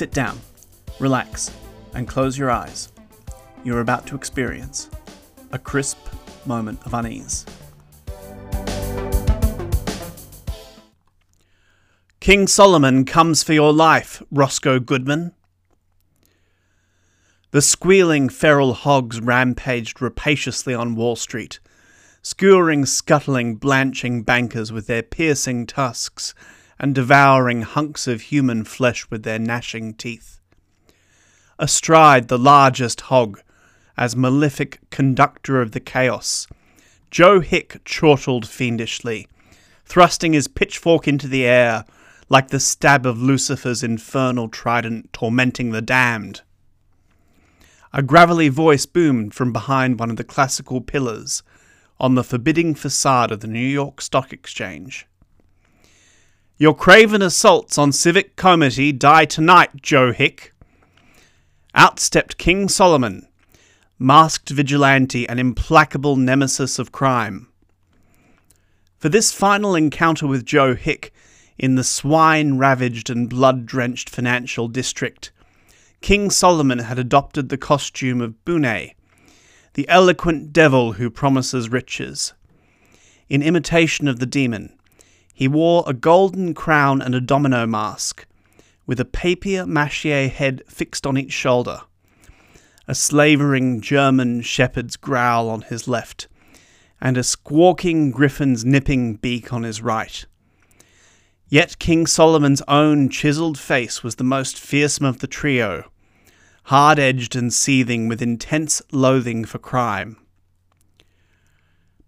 Sit down, relax, and close your eyes. You're about to experience a crisp moment of unease. King Solomon comes for your life, Roscoe Goodman. The squealing feral hogs rampaged rapaciously on Wall Street, skewering, scuttling, blanching bankers with their piercing tusks and devouring hunks of human flesh with their gnashing teeth. Astride the largest hog, as malefic conductor of the chaos, Joe Hick chortled fiendishly, thrusting his pitchfork into the air like the stab of Lucifer's infernal trident tormenting the damned. A gravelly voice boomed from behind one of the classical pillars on the forbidding facade of the New York Stock Exchange. Your craven assaults on civic comity die tonight, Joe Hick. Out stepped King Solomon, masked vigilante and implacable nemesis of crime. For this final encounter with Joe Hick in the swine ravaged and blood drenched financial district, King Solomon had adopted the costume of Bune, the eloquent devil who promises riches. In imitation of the demon, he wore a golden crown and a domino mask, with a papier mache head fixed on each shoulder, a slavering German shepherd's growl on his left, and a squawking griffin's nipping beak on his right. Yet King Solomon's own chiselled face was the most fearsome of the trio, hard edged and seething with intense loathing for crime.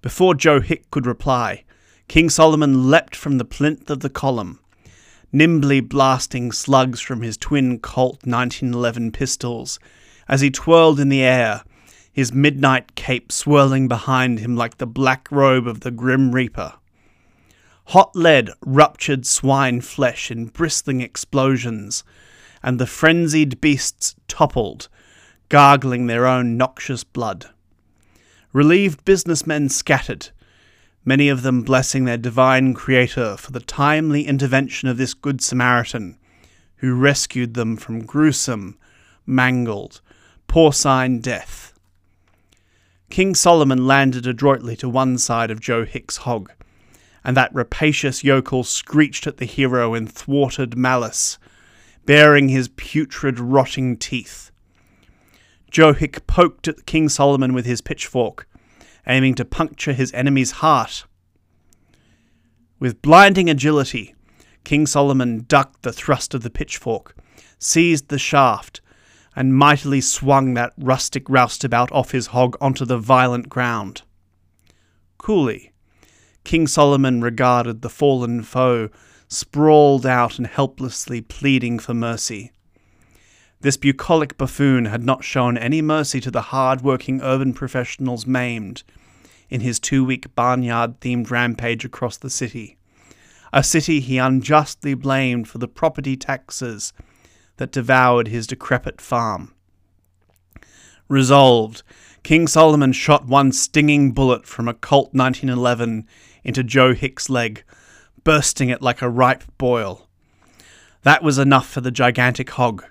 Before Joe Hick could reply, King Solomon leapt from the plinth of the column, nimbly blasting slugs from his twin Colt 1911 pistols as he twirled in the air, his midnight cape swirling behind him like the black robe of the Grim Reaper. Hot lead ruptured swine flesh in bristling explosions, and the frenzied beasts toppled, gargling their own noxious blood. Relieved businessmen scattered, many of them blessing their divine Creator for the timely intervention of this Good Samaritan, who rescued them from gruesome, mangled, porcine death. King Solomon landed adroitly to one side of Joe Hick's hog, and that rapacious yokel screeched at the hero in thwarted malice, baring his putrid, rotting teeth. Joe Hick poked at King Solomon with his pitchfork, aiming to puncture his enemy's heart. With blinding agility, King Solomon ducked the thrust of the pitchfork, seized the shaft, and mightily swung that rustic roustabout off his hog onto the violent ground. Coolly, King Solomon regarded the fallen foe sprawled out and helplessly pleading for mercy. This bucolic buffoon had not shown any mercy to the hard working urban professionals maimed in his two week barnyard themed rampage across the city. A city he unjustly blamed for the property taxes that devoured his decrepit farm. Resolved, King Solomon shot one stinging bullet from a Colt 1911 into Joe Hick's leg, bursting it like a ripe boil. That was enough for the gigantic hog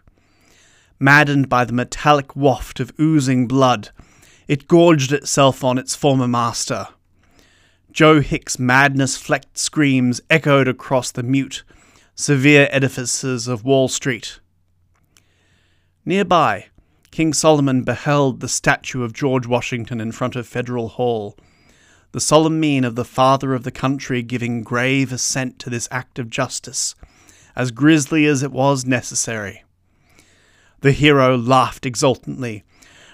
maddened by the metallic waft of oozing blood, it gorged itself on its former master. Joe Hick's madness flecked screams echoed across the mute, severe edifices of Wall Street. Nearby, King Solomon beheld the statue of George Washington in front of Federal Hall, the solemn mien of the father of the country giving grave assent to this act of justice, as grisly as it was necessary. The hero laughed exultantly,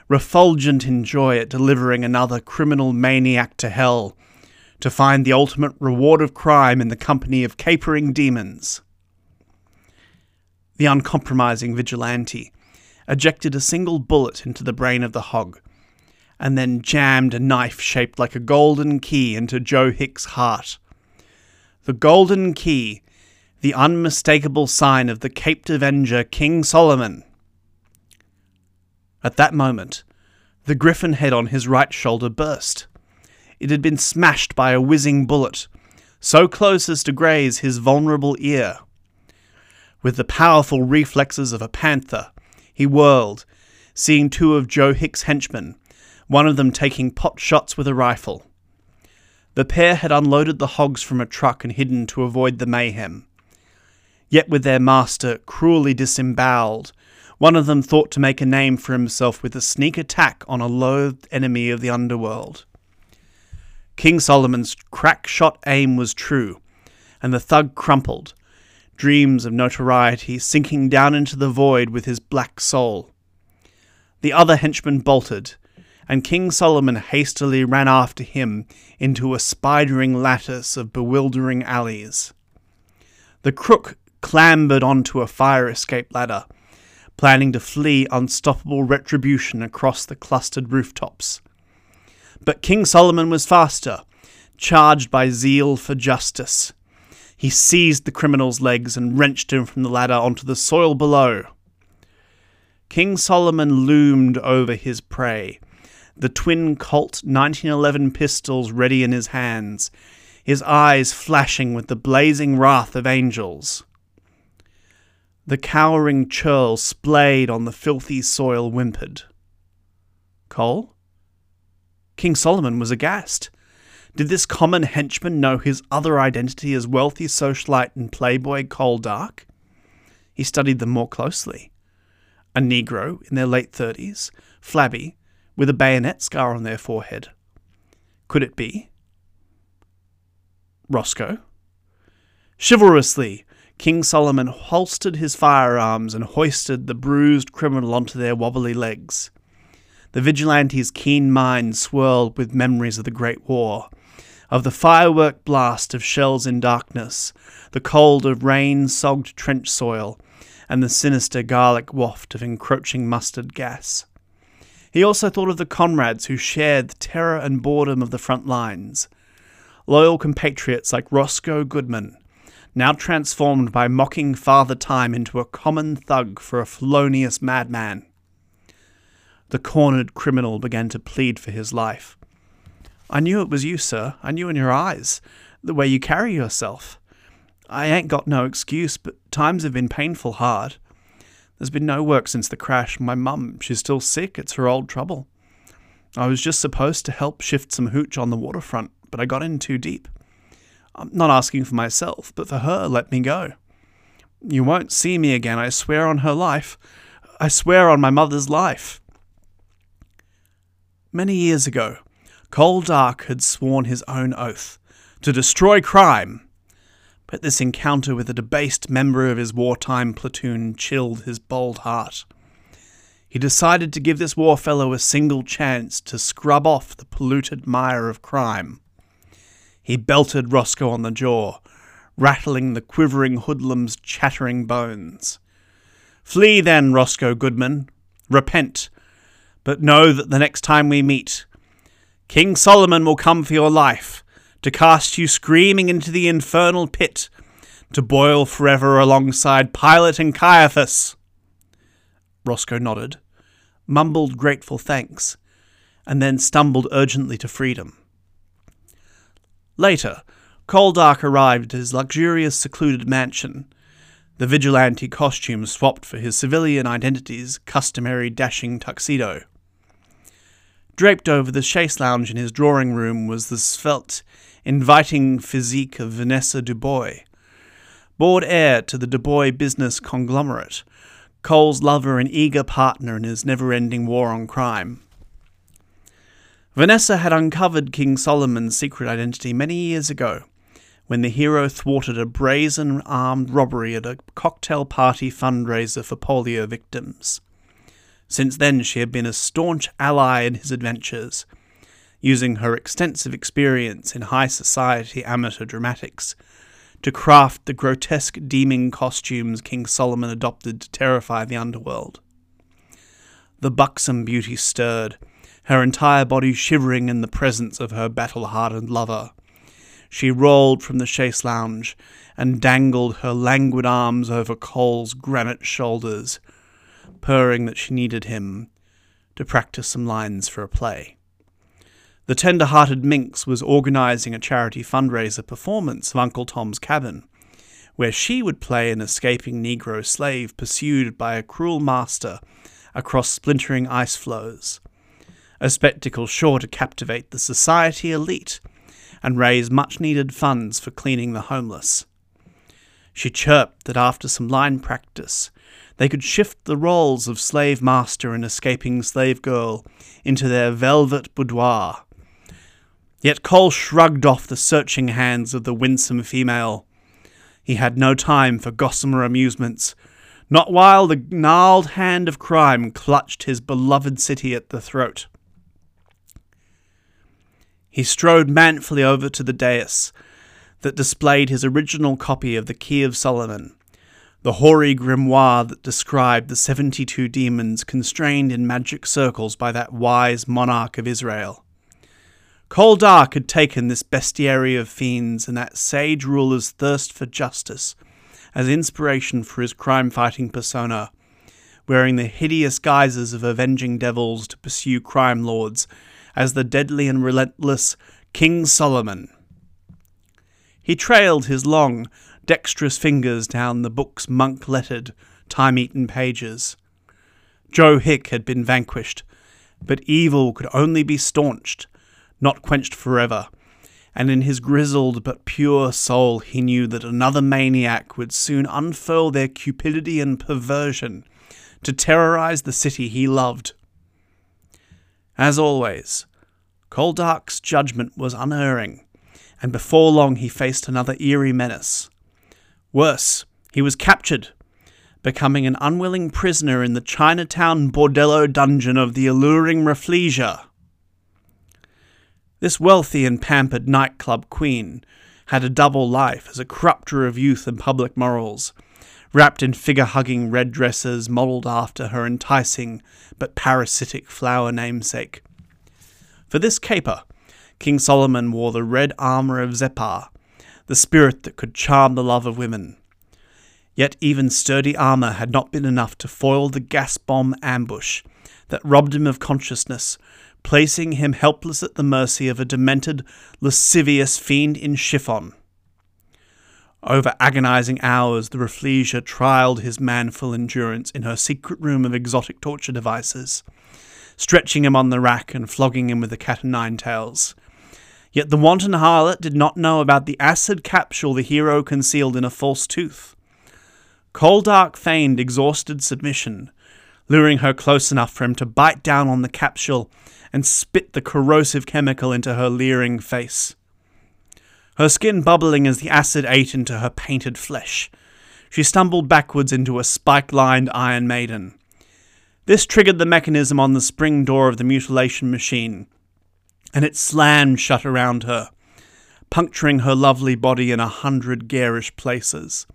refulgent in joy at delivering another criminal maniac to hell, to find the ultimate reward of crime in the company of capering demons. The uncompromising vigilante ejected a single bullet into the brain of the hog, and then jammed a knife shaped like a golden key into Joe Hick's heart. The golden key, the unmistakable sign of the Caped Avenger King Solomon. At that moment, the griffin head on his right shoulder burst. It had been smashed by a whizzing bullet, so close as to graze his vulnerable ear. With the powerful reflexes of a panther, he whirled, seeing two of Joe Hick's henchmen, one of them taking pot shots with a rifle. The pair had unloaded the hogs from a truck and hidden to avoid the mayhem. Yet with their master cruelly disemboweled, one of them thought to make a name for himself with a sneak attack on a loathed enemy of the underworld. King Solomon's crack shot aim was true, and the thug crumpled, dreams of notoriety sinking down into the void with his black soul. The other henchman bolted, and King Solomon hastily ran after him into a spidering lattice of bewildering alleys. The crook clambered onto a fire escape ladder, planning to flee unstoppable retribution across the clustered rooftops. But King Solomon was faster, charged by zeal for justice. He seized the criminal's legs and wrenched him from the ladder onto the soil below. King Solomon loomed over his prey, the twin Colt 1911 pistols ready in his hands, his eyes flashing with the blazing wrath of angels. The cowering churl splayed on the filthy soil whimpered. Cole? King Solomon was aghast. Did this common henchman know his other identity as wealthy socialite and playboy Cole Dark? He studied them more closely. A Negro in their late thirties, flabby, with a bayonet scar on their forehead. Could it be? Roscoe? Chivalrously, King Solomon holstered his firearms and hoisted the bruised criminal onto their wobbly legs. The vigilante's keen mind swirled with memories of the Great War, of the firework blast of shells in darkness, the cold of rain sogged trench soil, and the sinister garlic waft of encroaching mustard gas. He also thought of the comrades who shared the terror and boredom of the front lines. Loyal compatriots like Roscoe Goodman, now transformed by mocking Father Time into a common thug for a felonious madman. The cornered criminal began to plead for his life. I knew it was you, sir. I knew in your eyes, the way you carry yourself. I ain't got no excuse, but times have been painful hard. There's been no work since the crash. My mum, she's still sick. It's her old trouble. I was just supposed to help shift some hooch on the waterfront, but I got in too deep. I'm not asking for myself, but for her, let me go. You won't see me again, I swear on her life. I swear on my mother's life. Many years ago, Cole Dark had sworn his own oath to destroy crime but this encounter with a debased member of his wartime platoon chilled his bold heart. He decided to give this war fellow a single chance to scrub off the polluted mire of crime. He belted Roscoe on the jaw, rattling the quivering hoodlum's chattering bones. Flee then, Roscoe Goodman. Repent. But know that the next time we meet, King Solomon will come for your life to cast you screaming into the infernal pit, to boil forever alongside Pilate and Caiaphas. Roscoe nodded, mumbled grateful thanks, and then stumbled urgently to freedom. Later, Dark arrived at his luxurious, secluded mansion, the vigilante costume swapped for his civilian identity's customary dashing tuxedo. Draped over the chaise lounge in his drawing room was the svelte, inviting physique of Vanessa Dubois. Board heir to the Dubois business conglomerate, Cole's lover and eager partner in his never ending war on crime. Vanessa had uncovered King Solomon's secret identity many years ago, when the hero thwarted a brazen armed robbery at a cocktail party fundraiser for polio victims. Since then, she had been a staunch ally in his adventures, using her extensive experience in high society amateur dramatics to craft the grotesque demon costumes King Solomon adopted to terrify the underworld. The buxom beauty stirred, her entire body shivering in the presence of her battle hardened lover. She rolled from the chaise lounge and dangled her languid arms over Cole's granite shoulders, purring that she needed him to practice some lines for a play. The tender hearted Minx was organizing a charity fundraiser performance of Uncle Tom's Cabin, where she would play an escaping Negro slave pursued by a cruel master across splintering ice floes. A spectacle sure to captivate the society elite and raise much needed funds for cleaning the homeless. She chirped that after some line practice, they could shift the roles of slave master and escaping slave girl into their velvet boudoir. Yet Cole shrugged off the searching hands of the winsome female. He had no time for gossamer amusements, not while the gnarled hand of crime clutched his beloved city at the throat. He strode manfully over to the dais that displayed his original copy of the Key of Solomon, the hoary grimoire that described the seventy two demons constrained in magic circles by that wise monarch of Israel. Dark had taken this bestiary of fiends and that sage ruler's thirst for justice as inspiration for his crime fighting persona, wearing the hideous guises of avenging devils to pursue crime lords as the deadly and relentless King Solomon. He trailed his long, dexterous fingers down the book's monk lettered, time eaten pages. Joe Hick had been vanquished, but evil could only be staunched not quenched forever. And in his grizzled but pure soul, he knew that another maniac would soon unfurl their cupidity and perversion to terrorize the city he loved. As always, Cole Dark's judgment was unerring, and before long he faced another eerie menace. Worse, he was captured, becoming an unwilling prisoner in the Chinatown bordello dungeon of the alluring Rafflesia. This wealthy and pampered nightclub queen had a double life as a corrupter of youth and public morals, wrapped in figure hugging red dresses modelled after her enticing but parasitic flower namesake. For this caper, King Solomon wore the red armour of Zepar, the spirit that could charm the love of women. Yet even sturdy armour had not been enough to foil the gas bomb ambush that robbed him of consciousness placing him helpless at the mercy of a demented, lascivious fiend in chiffon. Over agonizing hours, the Rafflesia trialed his manful endurance in her secret room of exotic torture devices, stretching him on the rack and flogging him with the cat o' nine tails. Yet the wanton harlot did not know about the acid capsule the hero concealed in a false tooth. Cole Dark feigned exhausted submission, luring her close enough for him to bite down on the capsule and spit the corrosive chemical into her leering face. Her skin bubbling as the acid ate into her painted flesh, she stumbled backwards into a spike lined Iron Maiden. This triggered the mechanism on the spring door of the mutilation machine, and it slammed shut around her, puncturing her lovely body in a hundred garish places.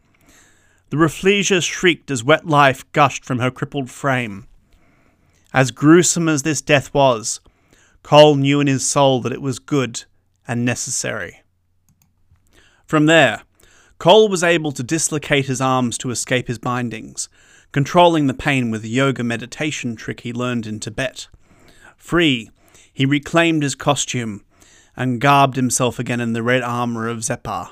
The Rafflesia shrieked as wet life gushed from her crippled frame. As gruesome as this death was, Cole knew in his soul that it was good and necessary. From there, Cole was able to dislocate his arms to escape his bindings, controlling the pain with a yoga meditation trick he learned in Tibet. Free, he reclaimed his costume and garbed himself again in the red armour of Zepar.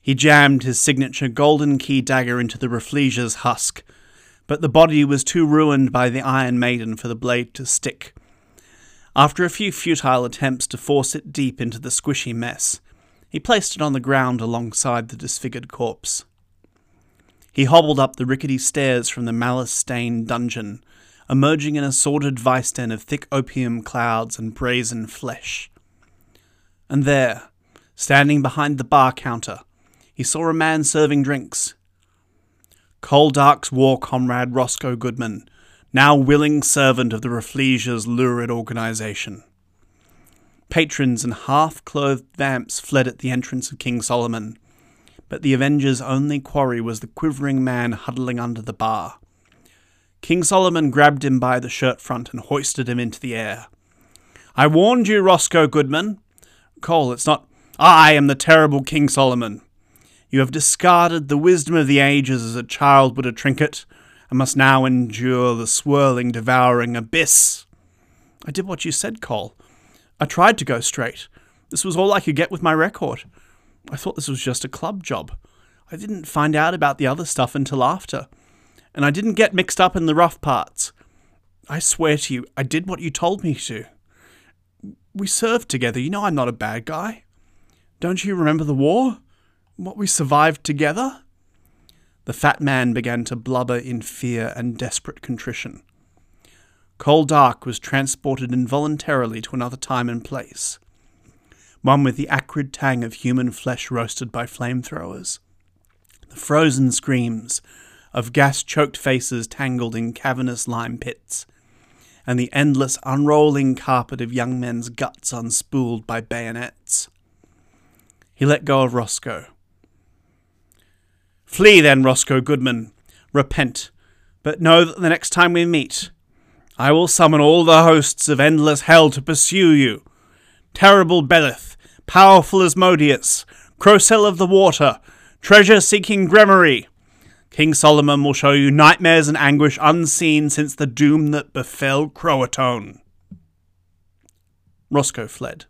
He jammed his signature golden key dagger into the Rafflesia's husk, but the body was too ruined by the Iron Maiden for the blade to stick. After a few futile attempts to force it deep into the squishy mess, he placed it on the ground alongside the disfigured corpse. He hobbled up the rickety stairs from the malice stained dungeon, emerging in a sordid vice den of thick opium clouds and brazen flesh. And there, standing behind the bar counter, he saw a man serving drinks, Cole Dark's war comrade Roscoe Goodman, now willing servant of the Rafflesia's lurid organization. Patrons and half clothed vamps fled at the entrance of King Solomon, but the Avenger's only quarry was the quivering man huddling under the bar. King Solomon grabbed him by the shirt front and hoisted him into the air. I warned you, Roscoe Goodman. Cole, it's not I am the terrible King Solomon. You have discarded the wisdom of the ages as a child would a trinket, and must now endure the swirling, devouring abyss. I did what you said, Cole. I tried to go straight. This was all I could get with my record. I thought this was just a club job. I didn't find out about the other stuff until after. And I didn't get mixed up in the rough parts. I swear to you, I did what you told me to. We served together. You know I'm not a bad guy. Don't you remember the war? What we survived together? The fat man began to blubber in fear and desperate contrition. Cole Dark was transported involuntarily to another time and place, one with the acrid tang of human flesh roasted by flamethrowers. The frozen screams of gas choked faces tangled in cavernous lime pits, and the endless unrolling carpet of young men's guts unspooled by bayonets. He let go of Roscoe. Flee then, Roscoe Goodman. Repent, but know that the next time we meet, I will summon all the hosts of endless hell to pursue you. Terrible Beleth, powerful Asmodeus, Crocel of the Water, treasure seeking Gremory. King Solomon will show you nightmares and anguish unseen since the doom that befell Croatoan. Roscoe fled.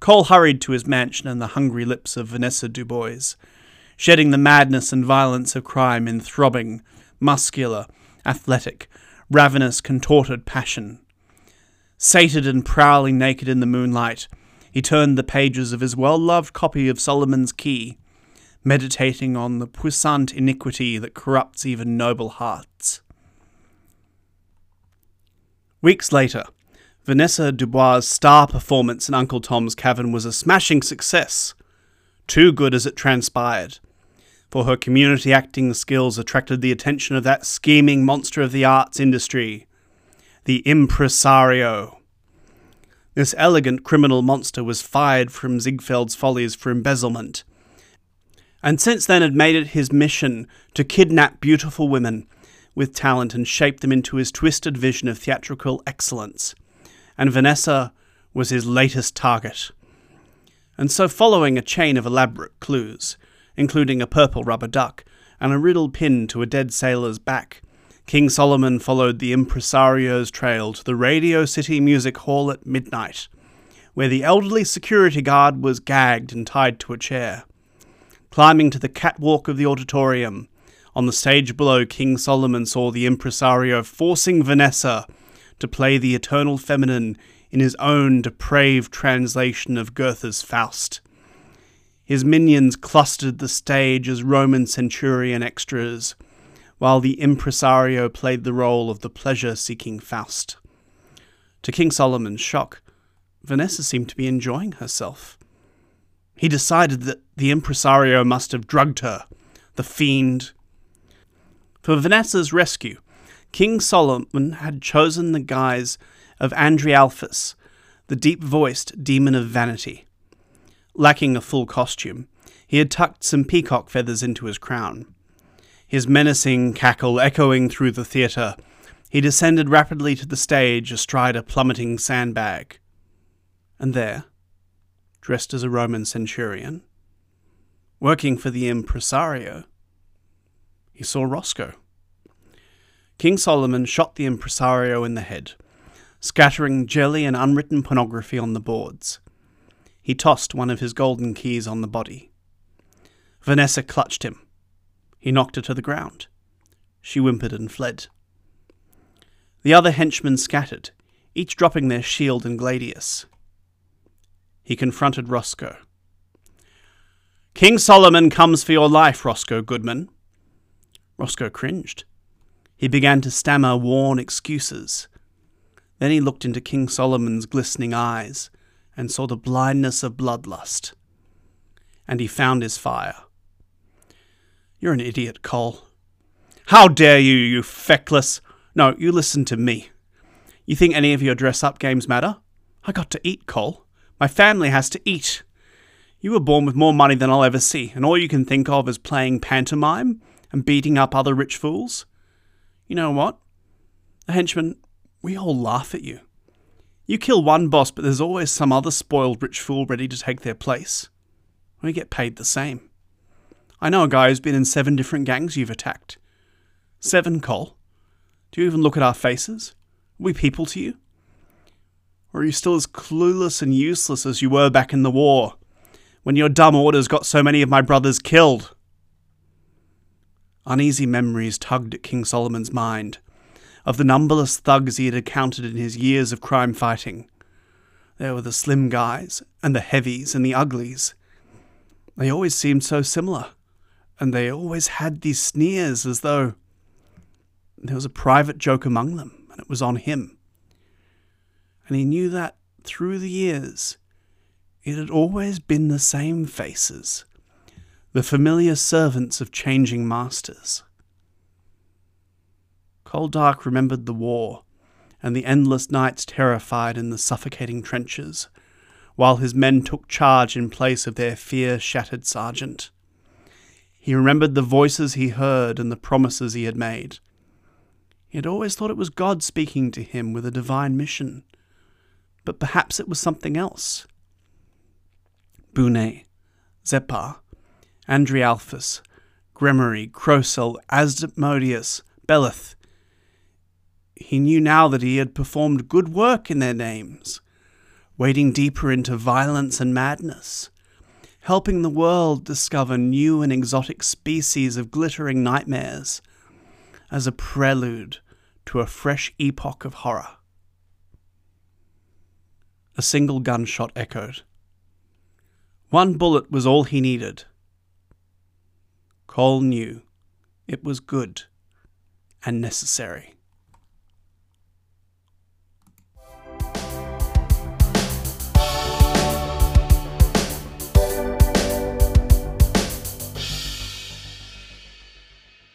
Cole hurried to his mansion and the hungry lips of Vanessa Dubois, shedding the madness and violence of crime in throbbing, muscular, athletic, ravenous, contorted passion. Sated and prowling naked in the moonlight, he turned the pages of his well loved copy of Solomon's Key, meditating on the puissant iniquity that corrupts even noble hearts. Weeks later, Vanessa Dubois' star performance in Uncle Tom's Cabin was a smashing success. Too good as it transpired for her community acting skills attracted the attention of that scheming monster of the arts industry, the impresario. This elegant criminal monster was fired from Ziegfeld's Follies for embezzlement, and since then had made it his mission to kidnap beautiful women with talent and shape them into his twisted vision of theatrical excellence. And Vanessa was his latest target. And so, following a chain of elaborate clues, including a purple rubber duck and a riddle pinned to a dead sailor's back. King Solomon followed the impresario's trail to the Radio City Music Hall at midnight, where the elderly security guard was gagged and tied to a chair. Climbing to the catwalk of the auditorium, on the stage below, King Solomon saw the impresario forcing Vanessa to play the eternal feminine in his own depraved translation of Goethe's Faust. His minions clustered the stage as Roman centurion extras, while the impresario played the role of the pleasure seeking Faust. To King Solomon's shock, Vanessa seemed to be enjoying herself. He decided that the impresario must have drugged her, the fiend. For Vanessa's rescue, King Solomon had chosen the guise of Andrealphus, the deep voiced demon of vanity. Lacking a full costume, he had tucked some peacock feathers into his crown. His menacing cackle echoing through the theatre, he descended rapidly to the stage astride a plummeting sandbag. And there, dressed as a Roman centurion, working for the impresario, he saw Roscoe. King Solomon shot the impresario in the head, scattering jelly and unwritten pornography on the boards. He tossed one of his golden keys on the body. Vanessa clutched him. He knocked her to the ground. She whimpered and fled. The other henchmen scattered, each dropping their shield and gladius. He confronted Roscoe. King Solomon comes for your life, Roscoe Goodman. Roscoe cringed. He began to stammer worn excuses. Then he looked into King Solomon's glistening eyes and saw the blindness of bloodlust. And he found his fire. You're an idiot, Cole. How dare you, you feckless. No, you listen to me. You think any of your dress up games matter? I got to eat, Cole. My family has to eat. You were born with more money than I'll ever see, and all you can think of is playing pantomime and beating up other rich fools. You know what? The henchmen, we all laugh at you. You kill one boss, but there's always some other spoiled rich fool ready to take their place. We get paid the same. I know a guy who's been in seven different gangs you've attacked. Seven, Cole. Do you even look at our faces? Are we people to you? Or are you still as clueless and useless as you were back in the war, when your dumb orders got so many of my brothers killed. Uneasy memories tugged at King Solomon's mind of the numberless thugs he had encountered in his years of crime fighting. There were the slim guys, and the heavies, and the uglies. They always seemed so similar, and they always had these sneers as though there was a private joke among them, and it was on him. And he knew that through the years, it had always been the same faces, the familiar servants of changing masters. Cole Dark remembered the war and the endless nights terrified in the suffocating trenches, while his men took charge in place of their fear shattered sergeant. He remembered the voices he heard and the promises he had made. He had always thought it was God speaking to him with a divine mission, but perhaps it was something else. Bune, Zepar, Andrealphus, Gremory, Crocel, Asmodeus, Beleth, he knew now that he had performed good work in their names, wading deeper into violence and madness, helping the world discover new and exotic species of glittering nightmares as a prelude to a fresh epoch of horror. A single gunshot echoed. One bullet was all he needed. Cole knew it was good and necessary.